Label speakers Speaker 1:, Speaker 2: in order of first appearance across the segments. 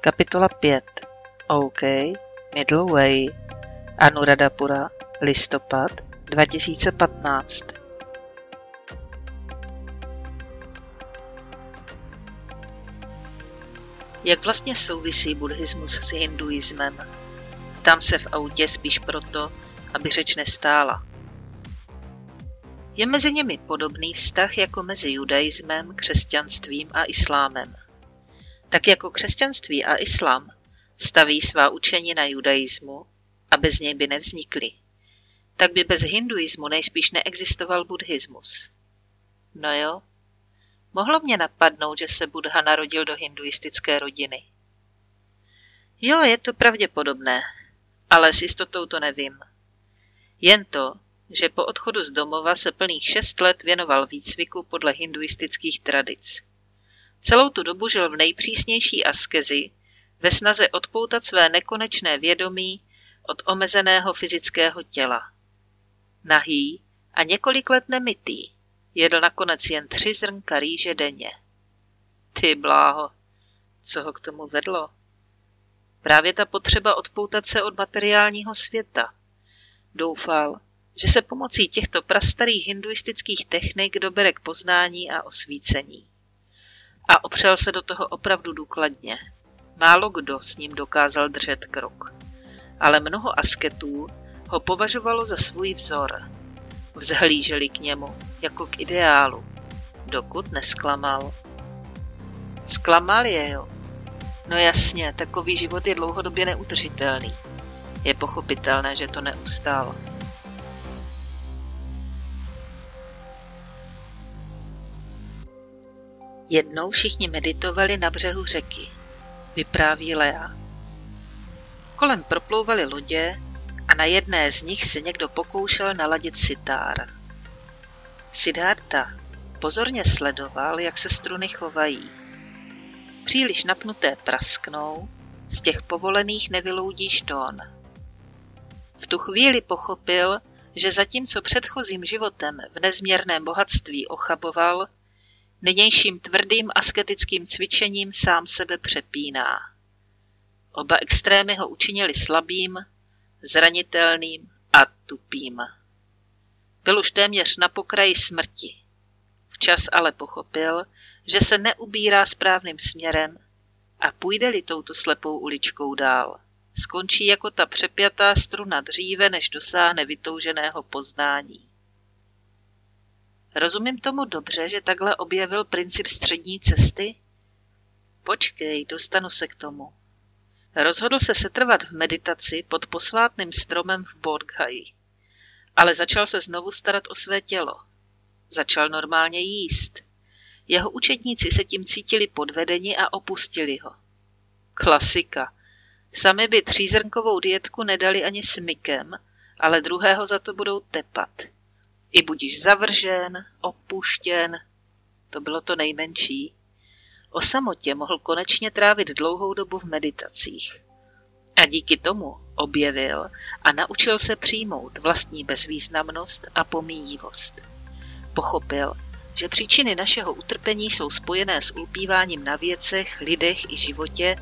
Speaker 1: Kapitola 5 OK, Middle Way, Anuradhapura, listopad 2015 Jak vlastně souvisí buddhismus s hinduismem? Tam se v autě spíš proto, aby řeč nestála. Je mezi nimi podobný vztah jako mezi judaismem, křesťanstvím a islámem. Tak jako křesťanství a islám staví svá učení na judaismu a bez něj by nevznikly, tak by bez hinduismu nejspíš neexistoval buddhismus. No jo, mohlo mě napadnout, že se Buddha narodil do hinduistické rodiny. Jo, je to pravděpodobné, ale s jistotou to nevím. Jen to, že po odchodu z domova se plných šest let věnoval výcviku podle hinduistických tradic. Celou tu dobu žil v nejpřísnější askezi, ve snaze odpoutat své nekonečné vědomí od omezeného fyzického těla. Nahý a několik let nemytý, jedl nakonec jen tři zrnka rýže denně. Ty bláho, co ho k tomu vedlo? Právě ta potřeba odpoutat se od materiálního světa. Doufal, že se pomocí těchto prastarých hinduistických technik dobere k poznání a osvícení. A opřel se do toho opravdu důkladně. Málo kdo s ním dokázal držet krok. Ale mnoho asketů ho považovalo za svůj vzor. Vzhlíželi k němu jako k ideálu, dokud nesklamal. Zklamal je, jo. No jasně, takový život je dlouhodobě neudržitelný. Je pochopitelné, že to neustál. Jednou všichni meditovali na břehu řeky. Vypráví Lea. Kolem proplouvaly lodě a na jedné z nich se někdo pokoušel naladit sitár. Siddhartha pozorně sledoval, jak se struny chovají. Příliš napnuté prasknou, z těch povolených nevyloudíš tón. V tu chvíli pochopil, že zatímco předchozím životem v nezměrném bohatství ochaboval, nynějším tvrdým asketickým cvičením sám sebe přepíná. Oba extrémy ho učinili slabým, zranitelným a tupým. Byl už téměř na pokraji smrti. Včas ale pochopil, že se neubírá správným směrem a půjde-li touto slepou uličkou dál. Skončí jako ta přepjatá struna dříve, než dosáhne vytouženého poznání. Rozumím tomu dobře, že takhle objevil princip střední cesty? Počkej, dostanu se k tomu. Rozhodl se setrvat v meditaci pod posvátným stromem v Bodghaji. Ale začal se znovu starat o své tělo. Začal normálně jíst. Jeho učetníci se tím cítili podvedeni a opustili ho. Klasika. Sami by třízrnkovou dietku nedali ani smykem, ale druhého za to budou tepat. I budíš zavržen, opuštěn, to bylo to nejmenší. O samotě mohl konečně trávit dlouhou dobu v meditacích. A díky tomu objevil a naučil se přijmout vlastní bezvýznamnost a pomíjivost. Pochopil, že příčiny našeho utrpení jsou spojené s ulpíváním na věcech, lidech i životě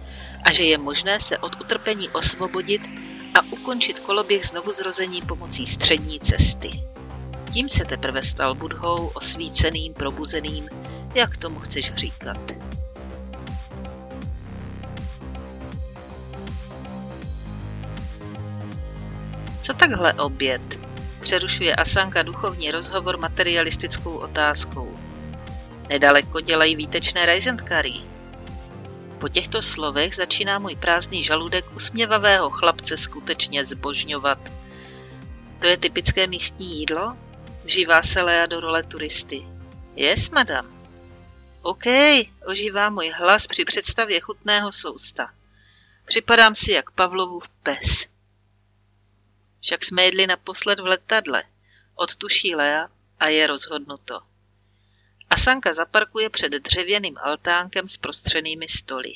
Speaker 1: a že je možné se od utrpení osvobodit a ukončit koloběh znovuzrození pomocí střední cesty. Tím se teprve stal budhou, osvíceným, probuzeným, jak tomu chceš říkat. Co takhle oběd? Přerušuje Asanka duchovní rozhovor materialistickou otázkou. Nedaleko dělají výtečné rajzentkary. Po těchto slovech začíná můj prázdný žaludek usměvavého chlapce skutečně zbožňovat. To je typické místní jídlo? Vžívá se Lea do role turisty. Yes, madam. OK, ožívá můj hlas při představě chutného sousta. Připadám si jak Pavlovův pes. Však jsme jedli naposled v letadle. Odtuší Lea a je rozhodnuto. Asanka zaparkuje před dřevěným altánkem s prostřenými stoly.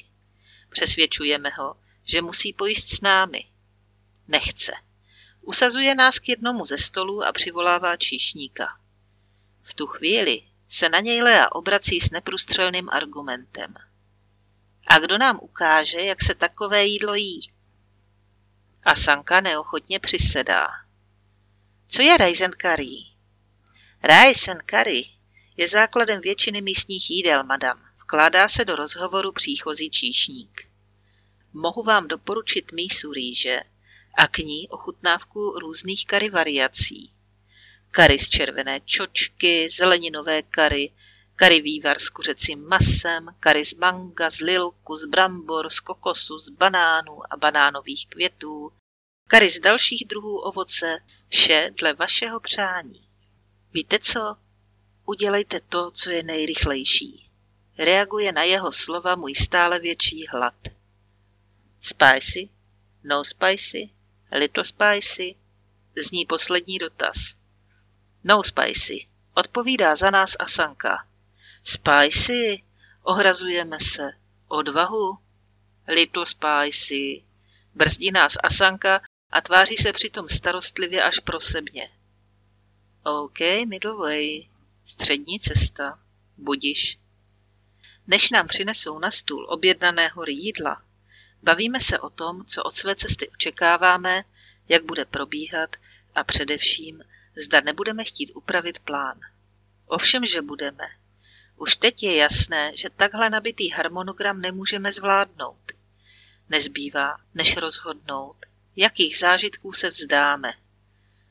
Speaker 1: Přesvědčujeme ho, že musí pojíst s námi. Nechce. Usazuje nás k jednomu ze stolů a přivolává číšníka. V tu chvíli se na něj Lea obrací s neprůstřelným argumentem. A kdo nám ukáže, jak se takové jídlo jí? A Sanka neochotně přisedá. Co je rice and curry? Rice and curry je základem většiny místních jídel, madam. Vkládá se do rozhovoru příchozí číšník. Mohu vám doporučit mísu rýže a k ní ochutnávku různých kary variací. Kary z červené čočky, zeleninové kary, kary vývar s kuřecím masem, kary z manga, z lilku, z brambor, z kokosu, z banánů a banánových květů, kary z dalších druhů ovoce, vše dle vašeho přání. Víte co? Udělejte to, co je nejrychlejší. Reaguje na jeho slova můj stále větší hlad. Spicy? No spicy? Little spicy? Zní poslední dotaz. No spicy. Odpovídá za nás Asanka. Spicy? Ohrazujeme se. Odvahu? Little spicy. Brzdí nás Asanka a tváří se přitom starostlivě až prosebně. OK, middle way. Střední cesta. Budiš. Než nám přinesou na stůl objednaného jídla, bavíme se o tom, co od své cesty očekáváme, jak bude probíhat a především, zda nebudeme chtít upravit plán. Ovšem, že budeme. Už teď je jasné, že takhle nabitý harmonogram nemůžeme zvládnout. Nezbývá, než rozhodnout, jakých zážitků se vzdáme.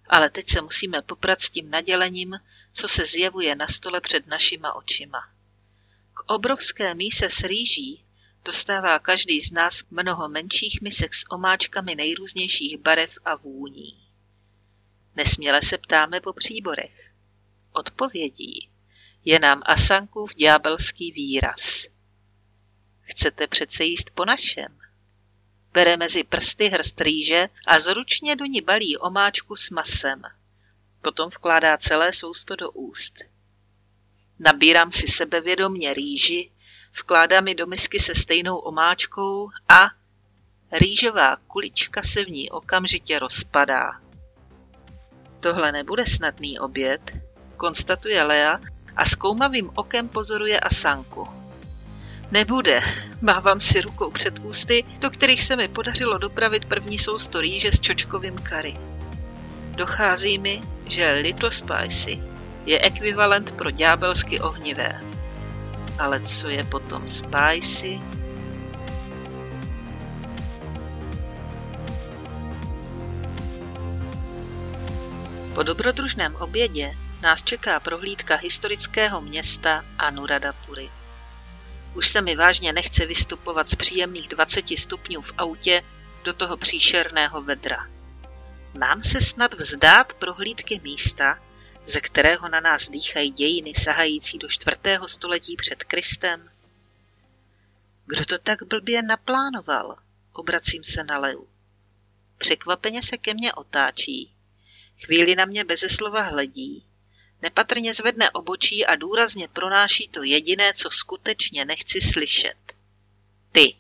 Speaker 1: Ale teď se musíme poprat s tím nadělením, co se zjevuje na stole před našima očima. K obrovské míse s rýží dostává každý z nás mnoho menších misek s omáčkami nejrůznějších barev a vůní. Nesměle se ptáme po příborech. Odpovědí je nám Asankův ďábelský výraz. Chcete přece jíst po našem? Bere mezi prsty hrst rýže a zručně do ní balí omáčku s masem. Potom vkládá celé sousto do úst. Nabírám si sebevědomně rýži, vkládám ji do misky se stejnou omáčkou a rýžová kulička se v ní okamžitě rozpadá. Tohle nebude snadný oběd, konstatuje Lea a zkoumavým okem pozoruje Asanku. Nebude, mávám si rukou před ústy, do kterých se mi podařilo dopravit první sousto rýže s čočkovým kary. Dochází mi, že Little Spicy je ekvivalent pro ďábelsky ohnivé. Ale co je potom spicy? Po dobrodružném obědě nás čeká prohlídka historického města Anuradapuri. Už se mi vážně nechce vystupovat z příjemných 20 stupňů v autě do toho příšerného vedra. Mám se snad vzdát prohlídky místa, ze kterého na nás dýchají dějiny sahající do čtvrtého století před Kristem? Kdo to tak blbě naplánoval? Obracím se na Leu. Překvapeně se ke mně otáčí. Chvíli na mě beze slova hledí. Nepatrně zvedne obočí a důrazně pronáší to jediné, co skutečně nechci slyšet. Ty.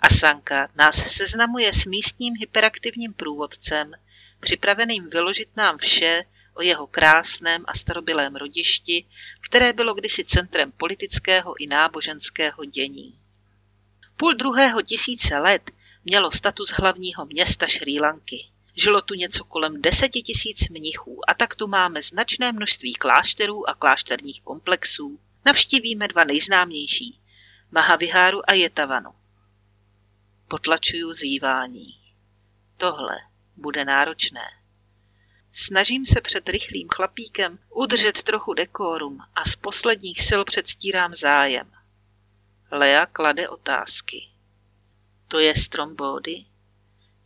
Speaker 1: Asanka nás seznamuje s místním hyperaktivním průvodcem, připraveným vyložit nám vše o jeho krásném a starobylém rodišti, které bylo kdysi centrem politického i náboženského dění. Půl druhého tisíce let mělo status hlavního města Šrí Lanky. Žilo tu něco kolem deseti tisíc mnichů a tak tu máme značné množství klášterů a klášterních komplexů. Navštívíme dva nejznámější, Mahaviháru a Jetavanu. Potlačuju zývání. Tohle bude náročné. Snažím se před rychlým chlapíkem udržet trochu dekorum a z posledních sil předstírám zájem. Lea klade otázky. To je strom body?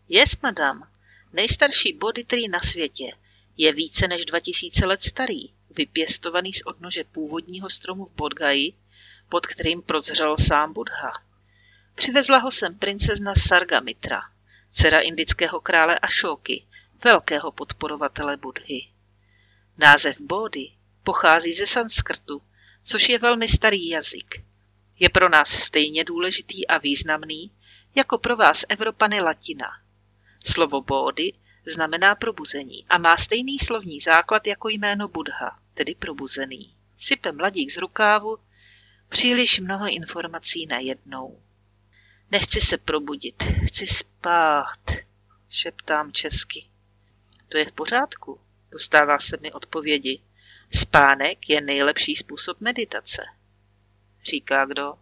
Speaker 1: Yes, madam. Nejstarší body tree na světě. Je více než 2000 let starý, vypěstovaný z odnože původního stromu v Bodgaji, pod kterým prozřel sám Buddha. Přivezla ho sem princezna Sargamitra, dcera indického krále Ašóky, velkého podporovatele Budhy. Název Bódy pochází ze sanskrtu, což je velmi starý jazyk. Je pro nás stejně důležitý a významný, jako pro vás Evropany latina. Slovo Bódy znamená probuzení a má stejný slovní základ jako jméno Budha, tedy probuzený. Sype mladík z rukávu, Příliš mnoho informací najednou. Nechci se probudit, chci spát, šeptám česky. To je v pořádku, dostává se mi odpovědi. Spánek je nejlepší způsob meditace. Říká kdo?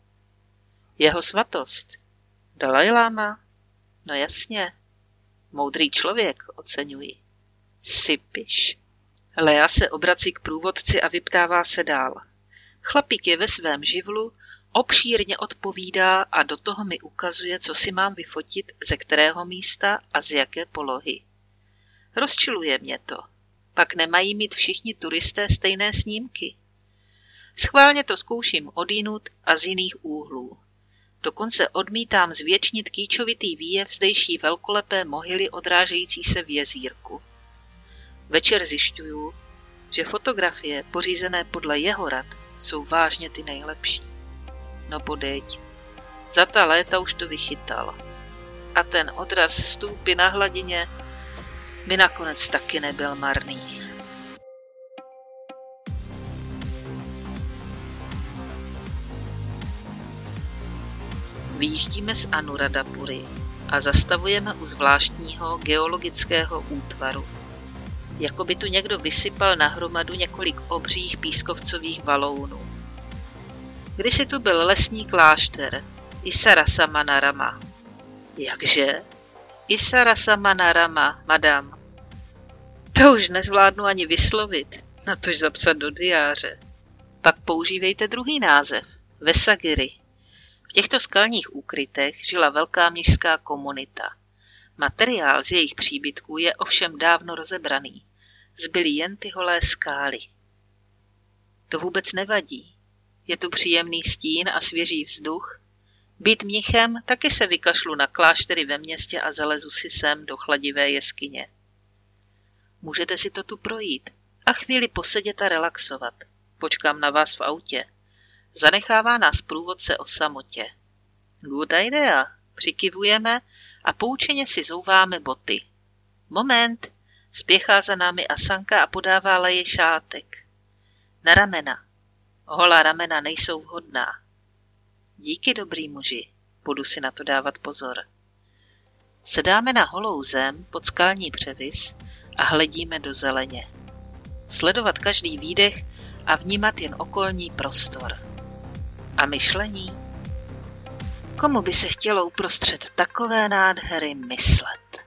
Speaker 1: Jeho svatost. Dalaj Lama? No jasně. Moudrý člověk, oceňuji. Sypiš. Lea se obrací k průvodci a vyptává se dál. Chlapík je ve svém živlu, obšírně odpovídá a do toho mi ukazuje, co si mám vyfotit, ze kterého místa a z jaké polohy. Rozčiluje mě to. Pak nemají mít všichni turisté stejné snímky. Schválně to zkouším odinut a z jiných úhlů. Dokonce odmítám zvětšnit kýčovitý výjev zdejší velkolepé mohyly odrážející se v jezírku. Večer zjišťuju, že fotografie pořízené podle jeho rad jsou vážně ty nejlepší. No podeď, za ta léta už to vychytal. A ten odraz stůpy na hladině by nakonec taky nebyl marný. Výjíždíme z Anuradapuri a zastavujeme u zvláštního geologického útvaru. Jako by tu někdo vysypal na hromadu několik obřích pískovcových valounů. Kdysi tu byl lesní klášter Isarasamanarama. Jakže? Isarasamanarama, madam. To už nezvládnu ani vyslovit, natož zapsat do diáře. Pak používejte druhý název, Vesagiri. V těchto skalních úkrytech žila velká měžská komunita. Materiál z jejich příbytků je ovšem dávno rozebraný. Zbyly jen ty holé skály. To vůbec nevadí. Je tu příjemný stín a svěží vzduch. Být mnichem taky se vykašlu na kláštery ve městě a zalezu si sem do chladivé jeskyně. Můžete si to tu projít a chvíli posedět a relaxovat. Počkám na vás v autě. Zanechává nás průvodce o samotě. Good idea, přikivujeme a poučeně si zouváme boty. Moment, spěchá za námi Asanka a podává leje šátek. Na ramena. Holá ramena nejsou vhodná. Díky, dobrý muži, budu si na to dávat pozor. Sedáme na holou zem pod skalní převis a hledíme do zeleně. Sledovat každý výdech a vnímat jen okolní prostor. A myšlení? Komu by se chtělo uprostřed takové nádhery myslet?